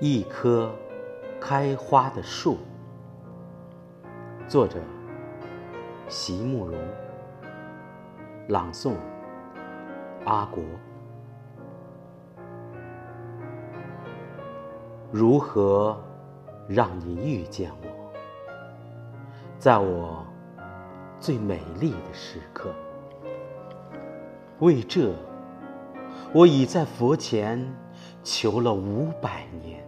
一棵开花的树，作者席慕容，朗诵阿国。如何让你遇见我，在我最美丽的时刻？为这，我已在佛前求了五百年，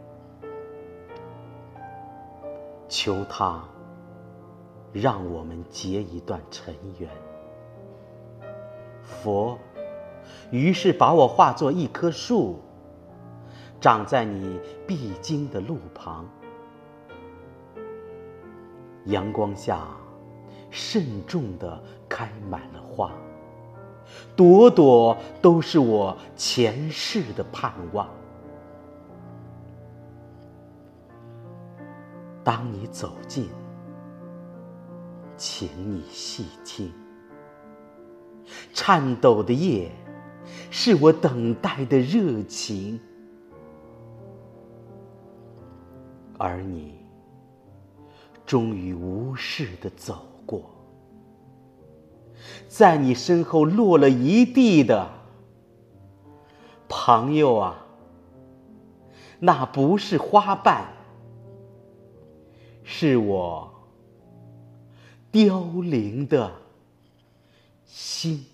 求他让我们结一段尘缘。佛于是把我化作一棵树，长在你必经的路旁，阳光下慎重地开满了花。朵朵都是我前世的盼望。当你走近，请你细听，颤抖的夜，是我等待的热情，而你终于无视的走过。在你身后落了一地的朋友啊，那不是花瓣，是我凋零的心。